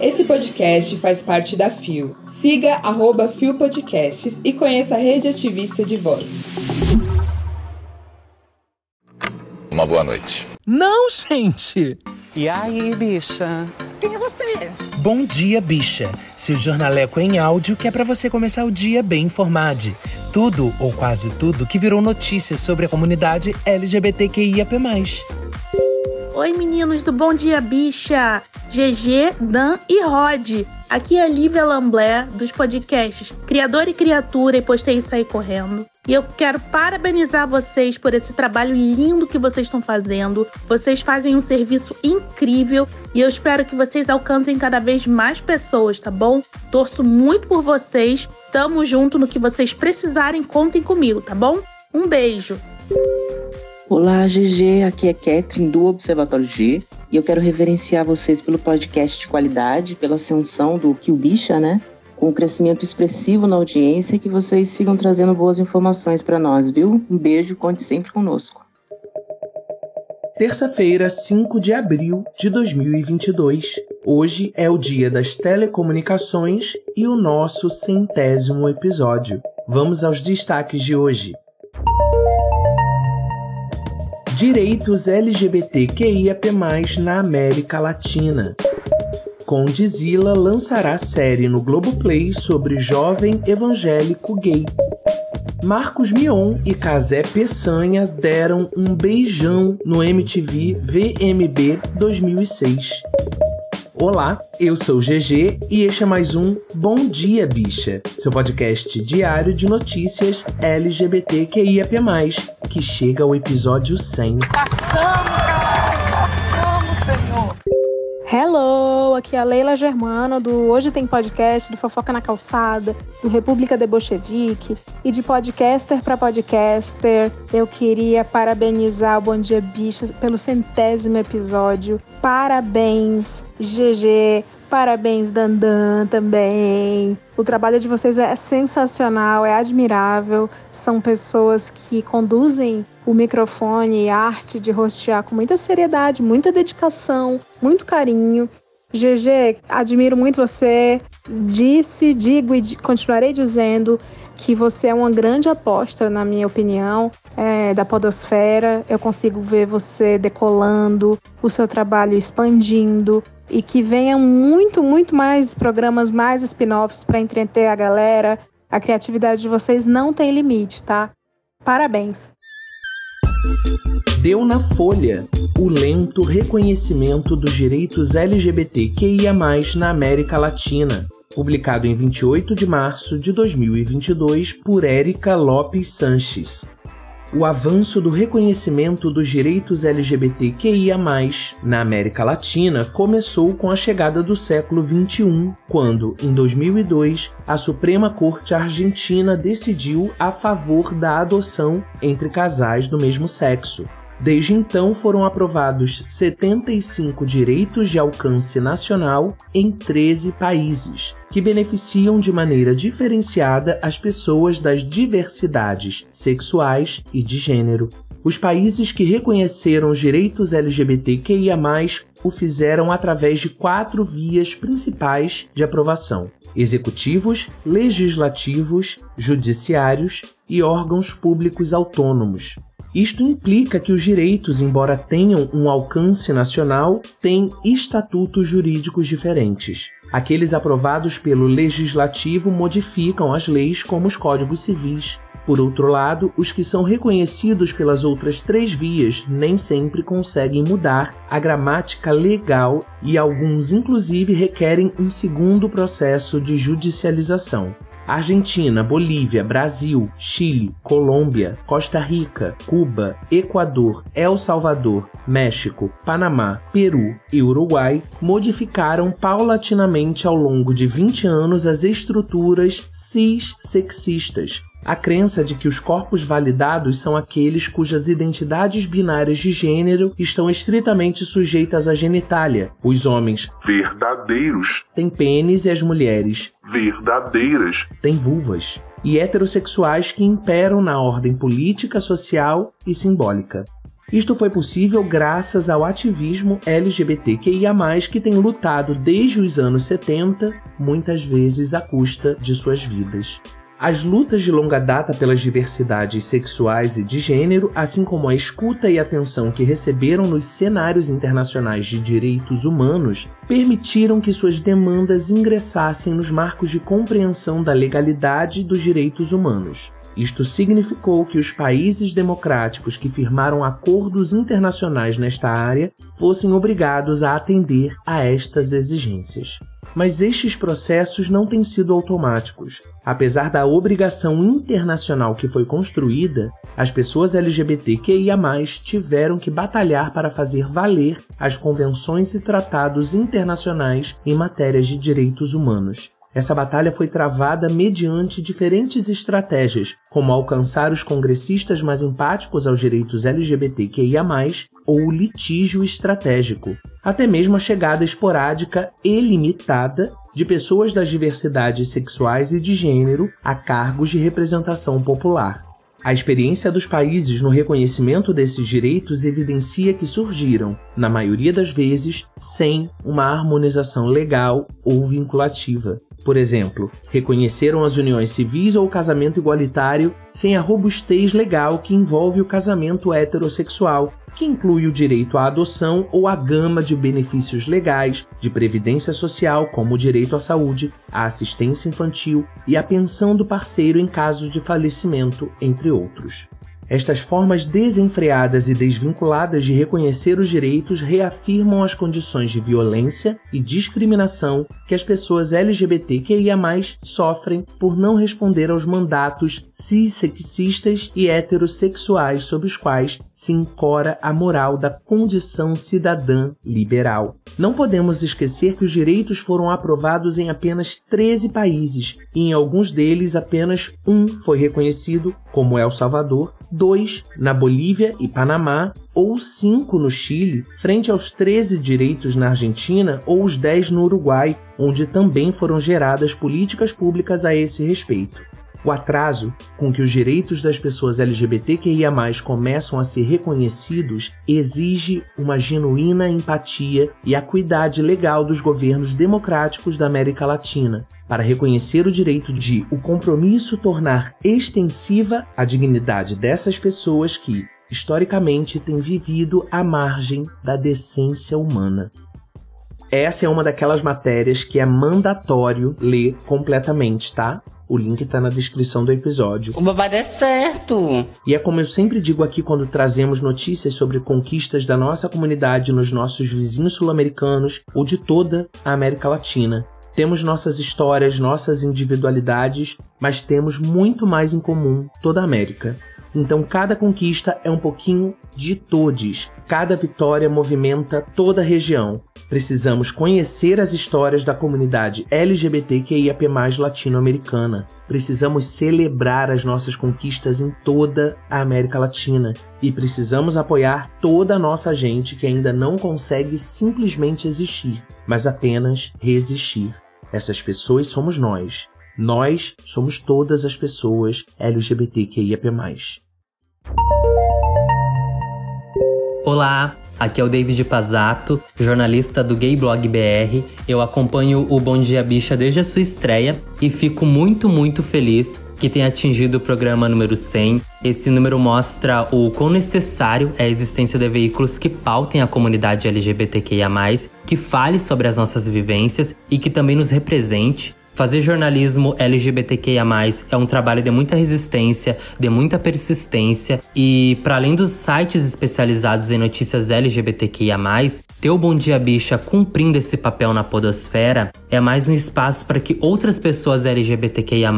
Esse podcast faz parte da FIO. Siga arroba FIO Podcasts e conheça a rede ativista de vozes. Uma boa noite. Não, gente! E aí, bicha? Quem é você? Bom dia, bicha. Seu jornaleco em áudio que é para você começar o dia bem informado. Tudo, ou quase tudo, que virou notícia sobre a comunidade LGBTQIAP+. Oi, meninos do Bom Dia Bicha! GG, Dan e Rod. Aqui é a Lívia Lamblé, dos podcasts Criador e Criatura e Postei e Sair Correndo. E eu quero parabenizar vocês por esse trabalho lindo que vocês estão fazendo. Vocês fazem um serviço incrível e eu espero que vocês alcancem cada vez mais pessoas, tá bom? Torço muito por vocês. Tamo junto no que vocês precisarem, contem comigo, tá bom? Um beijo. Olá, GG, aqui é Catherine do Observatório G e eu quero reverenciar vocês pelo podcast de qualidade, pela ascensão do Kill Bicha, né? com um crescimento expressivo na audiência que vocês sigam trazendo boas informações para nós, viu? Um beijo, conte sempre conosco. Terça-feira, 5 de abril de 2022. Hoje é o dia das telecomunicações e o nosso centésimo episódio. Vamos aos destaques de hoje. Direitos LGBTQIAP+, na América Latina. Condzilla lançará série no Globoplay sobre jovem evangélico gay. Marcos Mion e Casé Peçanha deram um beijão no MTV VMB 2006. Olá, eu sou GG e este é mais um Bom Dia Bicha, seu podcast diário de notícias LGBTQIAP+, que chega ao episódio 100. Passamos, Hello, aqui é a Leila Germano do Hoje Tem Podcast, do Fofoca na Calçada, do República de Bolchevique e de podcaster para podcaster. Eu queria parabenizar o Bom Dia Bichos pelo centésimo episódio. Parabéns, GG. Parabéns, Dandan, também. O trabalho de vocês é sensacional, é admirável. São pessoas que conduzem o microfone e a arte de rostear com muita seriedade, muita dedicação, muito carinho. GG, admiro muito você. Disse, digo e continuarei dizendo que você é uma grande aposta, na minha opinião, é, da Podosfera. Eu consigo ver você decolando, o seu trabalho expandindo e que venham muito, muito mais programas, mais spin-offs para entreter a galera. A criatividade de vocês não tem limite, tá? Parabéns! Deu na Folha o lento reconhecimento dos direitos LGBTQIA+, na América Latina, publicado em 28 de março de 2022 por Érica Lopes Sanches o avanço do reconhecimento dos direitos LGBTQIA+, na América Latina começou com a chegada do século XXI, quando, em 2002, a Suprema Corte Argentina decidiu a favor da adoção entre casais do mesmo sexo. Desde então foram aprovados 75 direitos de alcance nacional em 13 países, que beneficiam de maneira diferenciada as pessoas das diversidades sexuais e de gênero. Os países que reconheceram os direitos LGBTQIA, o fizeram através de quatro vias principais de aprovação: executivos, legislativos, judiciários e órgãos públicos autônomos. Isto implica que os direitos, embora tenham um alcance nacional, têm estatutos jurídicos diferentes. Aqueles aprovados pelo legislativo modificam as leis como os códigos civis. Por outro lado, os que são reconhecidos pelas outras três vias nem sempre conseguem mudar a gramática legal e alguns, inclusive, requerem um segundo processo de judicialização. Argentina, Bolívia, Brasil, Chile, Colômbia, Costa Rica, Cuba, Equador, El Salvador, México, Panamá, Peru e Uruguai modificaram paulatinamente ao longo de 20 anos as estruturas cis-sexistas, a crença de que os corpos validados são aqueles cujas identidades binárias de gênero estão estritamente sujeitas à genitália. Os homens verdadeiros têm pênis e as mulheres verdadeiras têm vulvas. E heterossexuais que imperam na ordem política, social e simbólica. Isto foi possível graças ao ativismo LGBTQIA, que tem lutado desde os anos 70, muitas vezes à custa de suas vidas. As lutas de longa data pelas diversidades sexuais e de gênero, assim como a escuta e atenção que receberam nos cenários internacionais de direitos humanos, permitiram que suas demandas ingressassem nos marcos de compreensão da legalidade dos direitos humanos. Isto significou que os países democráticos que firmaram acordos internacionais nesta área fossem obrigados a atender a estas exigências. Mas estes processos não têm sido automáticos. Apesar da obrigação internacional que foi construída, as pessoas LGBTQIA tiveram que batalhar para fazer valer as convenções e tratados internacionais em matérias de direitos humanos. Essa batalha foi travada mediante diferentes estratégias, como alcançar os congressistas mais empáticos aos direitos LGBTQIA, ou litígio estratégico, até mesmo a chegada esporádica e limitada de pessoas das diversidades sexuais e de gênero a cargos de representação popular. A experiência dos países no reconhecimento desses direitos evidencia que surgiram, na maioria das vezes, sem uma harmonização legal ou vinculativa. Por exemplo, reconheceram as uniões civis ou o casamento igualitário sem a robustez legal que envolve o casamento heterossexual, que inclui o direito à adoção ou a gama de benefícios legais de previdência social, como o direito à saúde, à assistência infantil e a pensão do parceiro em caso de falecimento, entre outros. Estas formas desenfreadas e desvinculadas de reconhecer os direitos reafirmam as condições de violência e discriminação que as pessoas LGBTQIA sofrem por não responder aos mandatos cissexistas e heterossexuais sob os quais se encora a moral da condição cidadã liberal. Não podemos esquecer que os direitos foram aprovados em apenas 13 países e em alguns deles apenas um foi reconhecido, como El Salvador, dois na Bolívia e Panamá, ou cinco no Chile, frente aos 13 direitos na Argentina ou os 10 no Uruguai, onde também foram geradas políticas públicas a esse respeito. O atraso com que os direitos das pessoas LGBTQIA começam a ser reconhecidos exige uma genuína empatia e acuidade legal dos governos democráticos da América Latina para reconhecer o direito de o compromisso tornar extensiva a dignidade dessas pessoas que, historicamente, têm vivido à margem da decência humana. Essa é uma daquelas matérias que é mandatório ler completamente, tá? O link tá na descrição do episódio. O babado é certo! E é como eu sempre digo aqui quando trazemos notícias sobre conquistas da nossa comunidade nos nossos vizinhos sul-americanos ou de toda a América Latina. Temos nossas histórias, nossas individualidades, mas temos muito mais em comum toda a América. Então cada conquista é um pouquinho de todos. Cada vitória movimenta toda a região. Precisamos conhecer as histórias da comunidade LGBTQIAP+ latino-americana. Precisamos celebrar as nossas conquistas em toda a América Latina e precisamos apoiar toda a nossa gente que ainda não consegue simplesmente existir, mas apenas resistir. Essas pessoas somos nós. Nós somos todas as pessoas LGBTQIAP+. Olá, aqui é o David Pazato, jornalista do Gay Blog BR. Eu acompanho o Bom Dia Bicha desde a sua estreia e fico muito, muito feliz que tenha atingido o programa número 100. Esse número mostra o quão necessário é a existência de veículos que pautem a comunidade LGBTQIA+, que fale sobre as nossas vivências e que também nos represente Fazer jornalismo LGBTQIA+, é um trabalho de muita resistência, de muita persistência e, para além dos sites especializados em notícias LGBTQIA+, ter o Bom Dia Bicha cumprindo esse papel na podosfera é mais um espaço para que outras pessoas LGBTQIA+,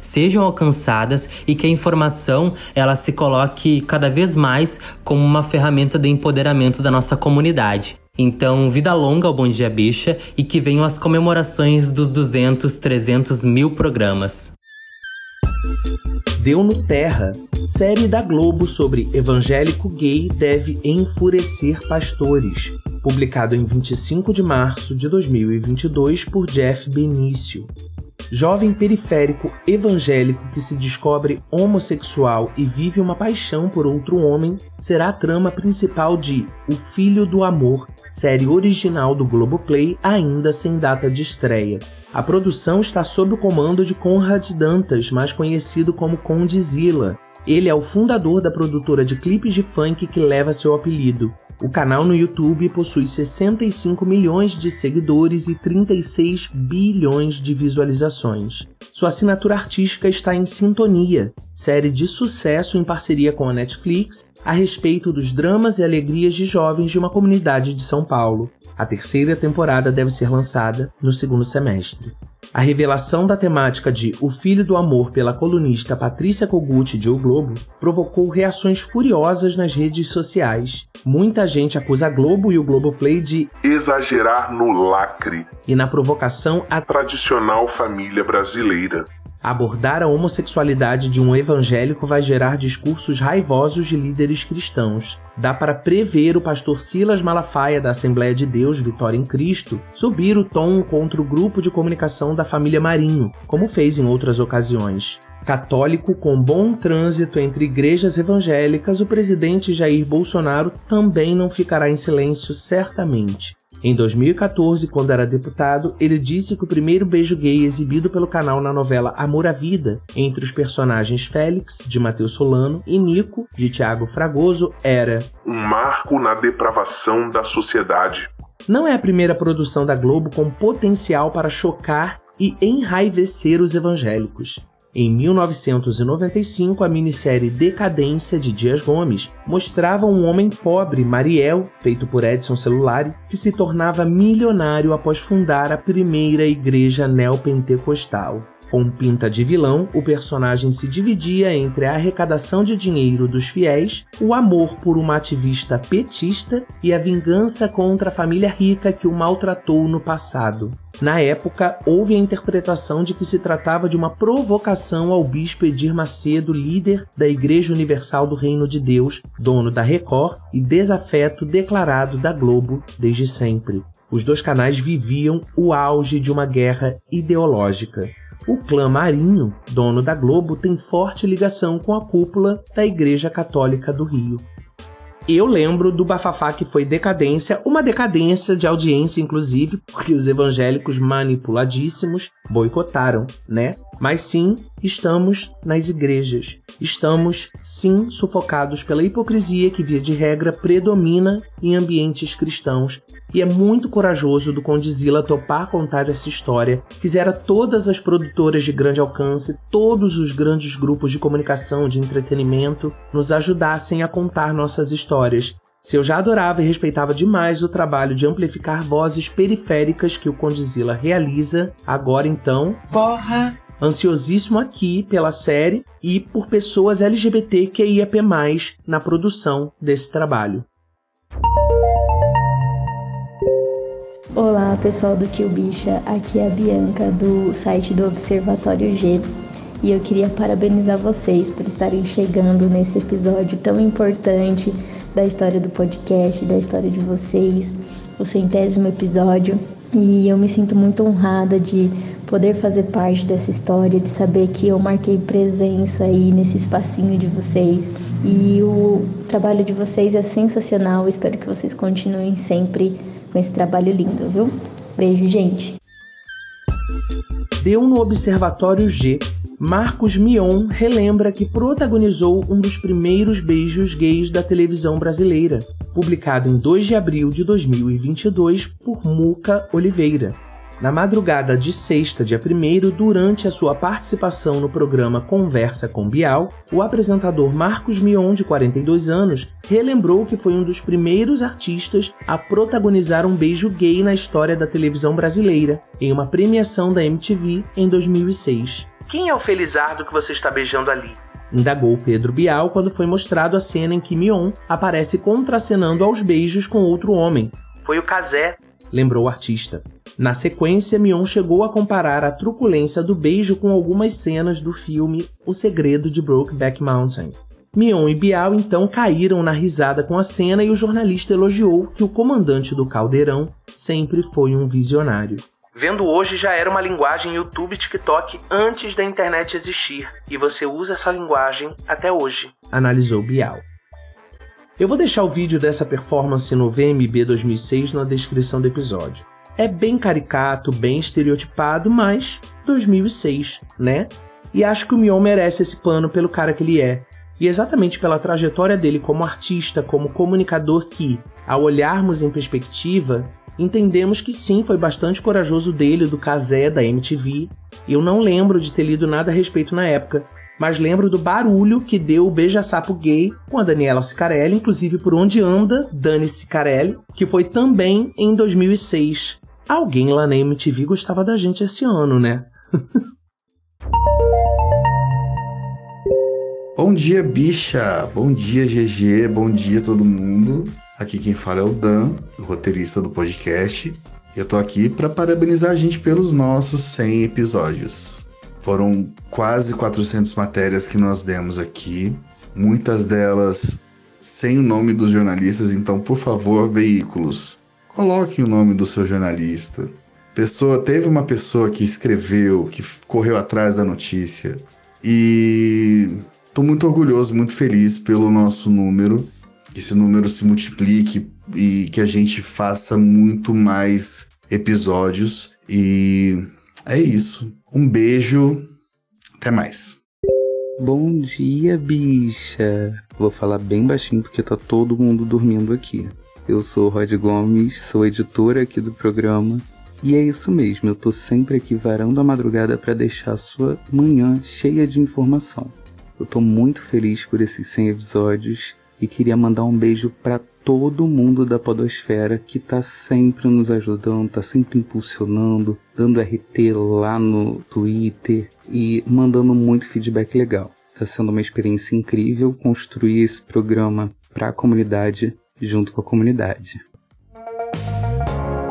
sejam alcançadas e que a informação ela se coloque cada vez mais como uma ferramenta de empoderamento da nossa comunidade. Então, vida longa ao Bom Dia Bicha e que venham as comemorações dos 200, 300 mil programas. Deu no Terra, série da Globo sobre evangélico gay deve enfurecer pastores, publicado em 25 de março de 2022 por Jeff Benício. Jovem periférico evangélico que se descobre homossexual e vive uma paixão por outro homem, será a trama principal de O Filho do Amor, série original do Globoplay, ainda sem data de estreia. A produção está sob o comando de Conrad Dantas, mais conhecido como Condzilla. Ele é o fundador da produtora de clipes de funk que leva seu apelido. O canal no YouTube possui 65 milhões de seguidores e 36 bilhões de visualizações. Sua assinatura artística está em Sintonia, série de sucesso em parceria com a Netflix a respeito dos dramas e alegrias de jovens de uma comunidade de São Paulo. A terceira temporada deve ser lançada no segundo semestre. A revelação da temática de O Filho do Amor pela colunista Patrícia Kogut de O Globo provocou reações furiosas nas redes sociais. Muita gente acusa a Globo e o Globoplay de exagerar no lacre e na provocação à tradicional família brasileira. Abordar a homossexualidade de um evangélico vai gerar discursos raivosos de líderes cristãos. Dá para prever o pastor Silas Malafaia da Assembleia de Deus Vitória em Cristo subir o tom contra o grupo de comunicação da família Marinho, como fez em outras ocasiões. Católico com bom trânsito entre igrejas evangélicas, o presidente Jair Bolsonaro também não ficará em silêncio certamente. Em 2014, quando era deputado, ele disse que o primeiro beijo gay exibido pelo canal na novela Amor à Vida, entre os personagens Félix, de Matheus Solano, e Nico, de Tiago Fragoso, era um marco na depravação da sociedade. Não é a primeira produção da Globo com potencial para chocar e enraivecer os evangélicos. Em 1995, a minissérie Decadência de Dias Gomes mostrava um homem pobre, Mariel, feito por Edson Celulari, que se tornava milionário após fundar a primeira igreja neopentecostal. Com pinta de vilão, o personagem se dividia entre a arrecadação de dinheiro dos fiéis, o amor por uma ativista petista e a vingança contra a família rica que o maltratou no passado. Na época, houve a interpretação de que se tratava de uma provocação ao bispo Edir Macedo, líder da Igreja Universal do Reino de Deus, dono da Record e desafeto declarado da Globo desde sempre. Os dois canais viviam o auge de uma guerra ideológica. O clã Marinho, dono da Globo, tem forte ligação com a cúpula da Igreja Católica do Rio. Eu lembro do bafafá que foi decadência, uma decadência de audiência, inclusive, porque os evangélicos manipuladíssimos boicotaram, né? Mas sim, estamos nas igrejas. Estamos, sim, sufocados pela hipocrisia que, via de regra, predomina em ambientes cristãos. E é muito corajoso do Condizila topar contar essa história. Quisera todas as produtoras de grande alcance, todos os grandes grupos de comunicação, de entretenimento, nos ajudassem a contar nossas histórias. Se eu já adorava e respeitava demais o trabalho de amplificar vozes periféricas que o Condizila realiza, agora então. Porra! Ansiosíssimo aqui pela série e por pessoas LGBTQIAP+, na produção desse trabalho. Olá pessoal do Kill Bicha, aqui é a Bianca do site do Observatório G e eu queria parabenizar vocês por estarem chegando nesse episódio tão importante da história do podcast, da história de vocês, o centésimo episódio. E eu me sinto muito honrada de poder fazer parte dessa história, de saber que eu marquei presença aí nesse espacinho de vocês. E o trabalho de vocês é sensacional. Espero que vocês continuem sempre com esse trabalho lindo, viu? Beijo, gente. Deu no Observatório G. Marcos Mion relembra que protagonizou um dos primeiros beijos gays da televisão brasileira, publicado em 2 de abril de 2022 por Muca Oliveira. Na madrugada de sexta, dia 1 durante a sua participação no programa Conversa com Bial, o apresentador Marcos Mion, de 42 anos, relembrou que foi um dos primeiros artistas a protagonizar um beijo gay na história da televisão brasileira, em uma premiação da MTV em 2006. Quem é o Felizardo que você está beijando ali? Indagou Pedro Bial quando foi mostrado a cena em que Mion aparece contracenando aos beijos com outro homem. Foi o Casé, lembrou o artista. Na sequência, Mion chegou a comparar a truculência do beijo com algumas cenas do filme O Segredo de Brokeback Mountain. Mion e Bial então caíram na risada com a cena e o jornalista elogiou que o comandante do caldeirão sempre foi um visionário. Vendo hoje já era uma linguagem YouTube e TikTok antes da internet existir, e você usa essa linguagem até hoje. Analisou Bial. Eu vou deixar o vídeo dessa performance no VMB 2006 na descrição do episódio. É bem caricato, bem estereotipado, mas 2006, né? E acho que o Mion merece esse pano pelo cara que ele é. E exatamente pela trajetória dele como artista, como comunicador que, ao olharmos em perspectiva, entendemos que sim, foi bastante corajoso dele, do Casé, da MTV. Eu não lembro de ter lido nada a respeito na época, mas lembro do barulho que deu o beija-sapo gay com a Daniela Sicarelli, inclusive por onde anda Dani Sicarelli, que foi também em 2006. Alguém lá na MTV gostava da gente esse ano, né? Bom dia, bicha! Bom dia, GG! Bom dia, todo mundo! Aqui quem fala é o Dan, o roteirista do podcast. Eu tô aqui para parabenizar a gente pelos nossos 100 episódios. Foram quase 400 matérias que nós demos aqui, muitas delas sem o nome dos jornalistas, então, por favor, veículos, coloquem o nome do seu jornalista. Pessoa, teve uma pessoa que escreveu, que correu atrás da notícia. E estou muito orgulhoso, muito feliz pelo nosso número, que esse número se multiplique e que a gente faça muito mais episódios. E é isso. Um beijo. Até mais. Bom dia, bicha. Vou falar bem baixinho porque tá todo mundo dormindo aqui. Eu sou Rod Gomes, sou editora aqui do programa. E é isso mesmo, eu tô sempre aqui varando a madrugada para deixar a sua manhã cheia de informação. Eu tô muito feliz por esses 100 episódios e queria mandar um beijo para todo mundo da Podosfera que tá sempre nos ajudando, tá sempre impulsionando, dando RT lá no Twitter e mandando muito feedback legal. Tá sendo uma experiência incrível construir esse programa para a comunidade junto com a comunidade.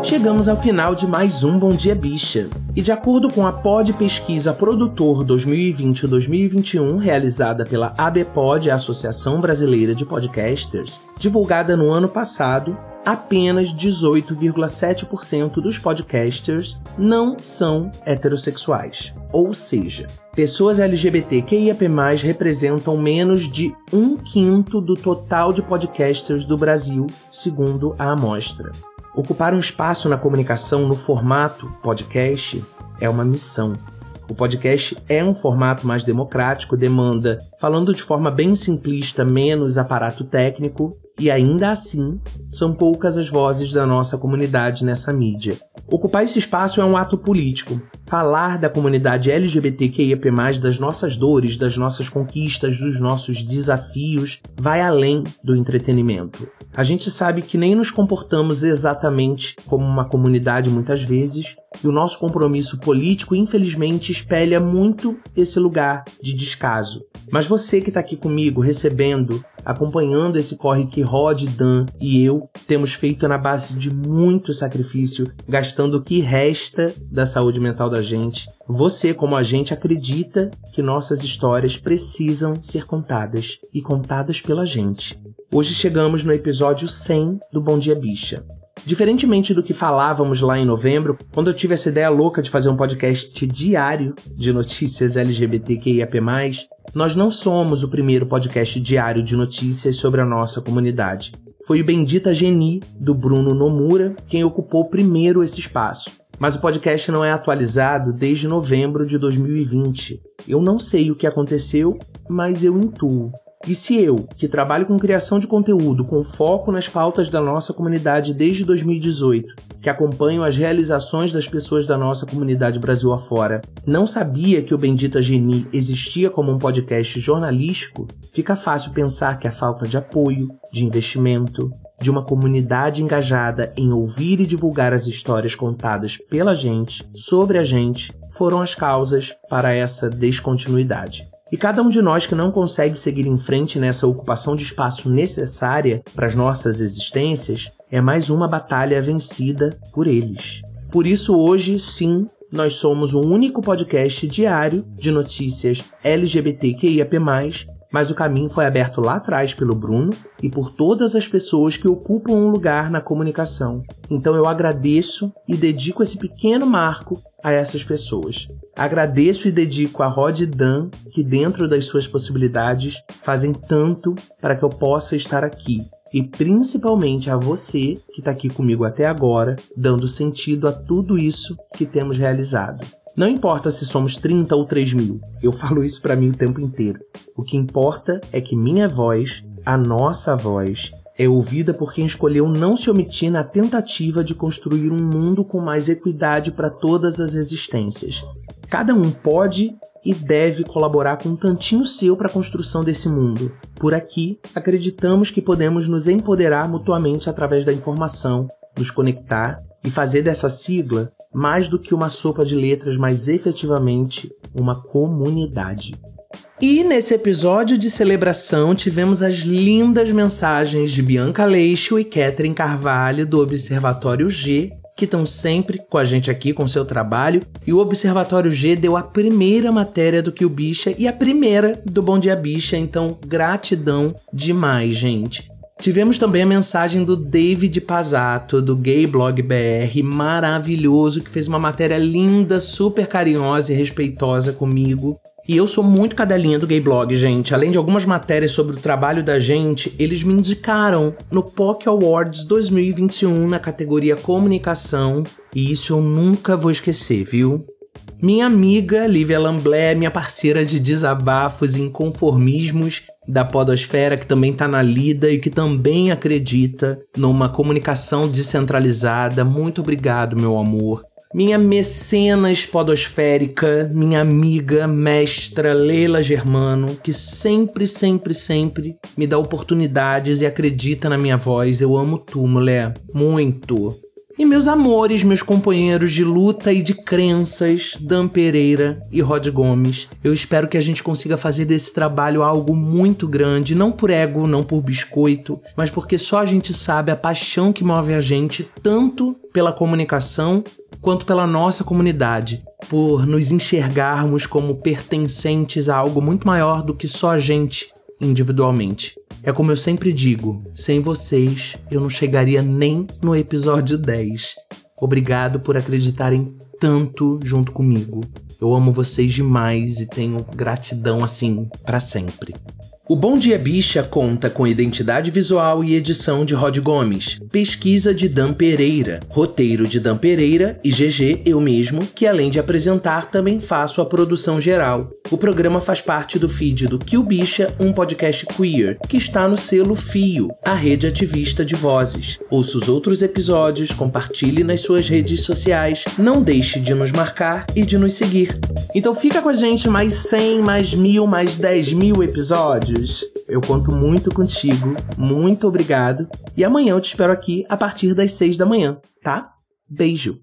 Chegamos ao final de mais um Bom Dia Bicha. E de acordo com a Pod Pesquisa Produtor 2020-2021, realizada pela ABPOD, a Associação Brasileira de Podcasters, divulgada no ano passado, apenas 18,7% dos podcasters não são heterossexuais. Ou seja, pessoas LGBTQIAP+, representam menos de um quinto do total de podcasters do Brasil, segundo a amostra. Ocupar um espaço na comunicação no formato podcast é uma missão. O podcast é um formato mais democrático, demanda, falando de forma bem simplista, menos aparato técnico, e ainda assim, são poucas as vozes da nossa comunidade nessa mídia. Ocupar esse espaço é um ato político. Falar da comunidade LGBTQIAP+, das nossas dores, das nossas conquistas, dos nossos desafios, vai além do entretenimento. A gente sabe que nem nos comportamos exatamente como uma comunidade muitas vezes, e o nosso compromisso político, infelizmente, espelha muito esse lugar de descaso. Mas você que está aqui comigo, recebendo, acompanhando esse corre que Rod, Dan e eu temos feito na base de muito sacrifício, gastando o que resta da saúde mental da gente. Você, como a gente, acredita que nossas histórias precisam ser contadas e contadas pela gente. Hoje chegamos no episódio 100 do Bom Dia Bicha. Diferentemente do que falávamos lá em novembro, quando eu tive essa ideia louca de fazer um podcast diário de notícias LGBTQIAP+, nós não somos o primeiro podcast diário de notícias sobre a nossa comunidade. Foi o Bendita Geni, do Bruno Nomura, quem ocupou primeiro esse espaço. Mas o podcast não é atualizado desde novembro de 2020. Eu não sei o que aconteceu, mas eu intuo. E se eu, que trabalho com criação de conteúdo com foco nas pautas da nossa comunidade desde 2018, que acompanho as realizações das pessoas da nossa comunidade Brasil afora, não sabia que o Bendita Geni existia como um podcast jornalístico, fica fácil pensar que a falta de apoio, de investimento, de uma comunidade engajada em ouvir e divulgar as histórias contadas pela gente, sobre a gente, foram as causas para essa descontinuidade. E cada um de nós que não consegue seguir em frente nessa ocupação de espaço necessária para as nossas existências é mais uma batalha vencida por eles. Por isso, hoje, sim, nós somos o único podcast diário de notícias LGBTQIAP+, mas o caminho foi aberto lá atrás pelo Bruno e por todas as pessoas que ocupam um lugar na comunicação. Então eu agradeço e dedico esse pequeno marco a essas pessoas. Agradeço e dedico a Rod e Dan, que dentro das suas possibilidades fazem tanto para que eu possa estar aqui. E principalmente a você que está aqui comigo até agora, dando sentido a tudo isso que temos realizado. Não importa se somos 30 ou 3 mil, eu falo isso para mim o tempo inteiro. O que importa é que minha voz, a nossa voz, é ouvida por quem escolheu não se omitir na tentativa de construir um mundo com mais equidade para todas as existências. Cada um pode e deve colaborar com um tantinho seu para a construção desse mundo. Por aqui, acreditamos que podemos nos empoderar mutuamente através da informação, nos conectar e fazer dessa sigla mais do que uma sopa de letras, mas efetivamente uma comunidade. E nesse episódio de celebração tivemos as lindas mensagens de Bianca Leixo e Catherine Carvalho do Observatório G, que estão sempre com a gente aqui com seu trabalho. E o Observatório G deu a primeira matéria do que o Bicha e a primeira do Bom Dia Bicha, então gratidão demais, gente. Tivemos também a mensagem do David Pazato, do Gay Blog BR, maravilhoso, que fez uma matéria linda, super carinhosa e respeitosa comigo. E eu sou muito cadelinha do Gay Blog, gente. Além de algumas matérias sobre o trabalho da gente, eles me indicaram no POC Awards 2021 na categoria Comunicação. E isso eu nunca vou esquecer, viu? Minha amiga Lívia Lamblé, minha parceira de desabafos e inconformismos da podosfera, que também tá na lida e que também acredita numa comunicação descentralizada. Muito obrigado, meu amor minha mecenas podosférica, minha amiga, mestra Leila Germano, que sempre, sempre, sempre me dá oportunidades e acredita na minha voz. Eu amo tu, mulher. Muito. E meus amores, meus companheiros de luta e de crenças, Dan Pereira e Rod Gomes. Eu espero que a gente consiga fazer desse trabalho algo muito grande, não por ego, não por biscoito, mas porque só a gente sabe a paixão que move a gente tanto pela comunicação quanto pela nossa comunidade, por nos enxergarmos como pertencentes a algo muito maior do que só a gente individualmente. É como eu sempre digo: sem vocês eu não chegaria nem no episódio 10. Obrigado por acreditarem tanto junto comigo. Eu amo vocês demais e tenho gratidão assim para sempre. O Bom Dia Bicha conta com identidade visual e edição de Rod Gomes, pesquisa de Dan Pereira, roteiro de Dan Pereira e GG, eu mesmo, que além de apresentar também faço a produção geral. O programa faz parte do feed do Kill Bicha, um podcast queer, que está no selo Fio, a rede ativista de vozes. Ouça os outros episódios, compartilhe nas suas redes sociais, não deixe de nos marcar e de nos seguir. Então fica com a gente mais 100, mais mil, mais 10 mil episódios eu conto muito contigo. Muito obrigado. E amanhã eu te espero aqui a partir das 6 da manhã, tá? Beijo!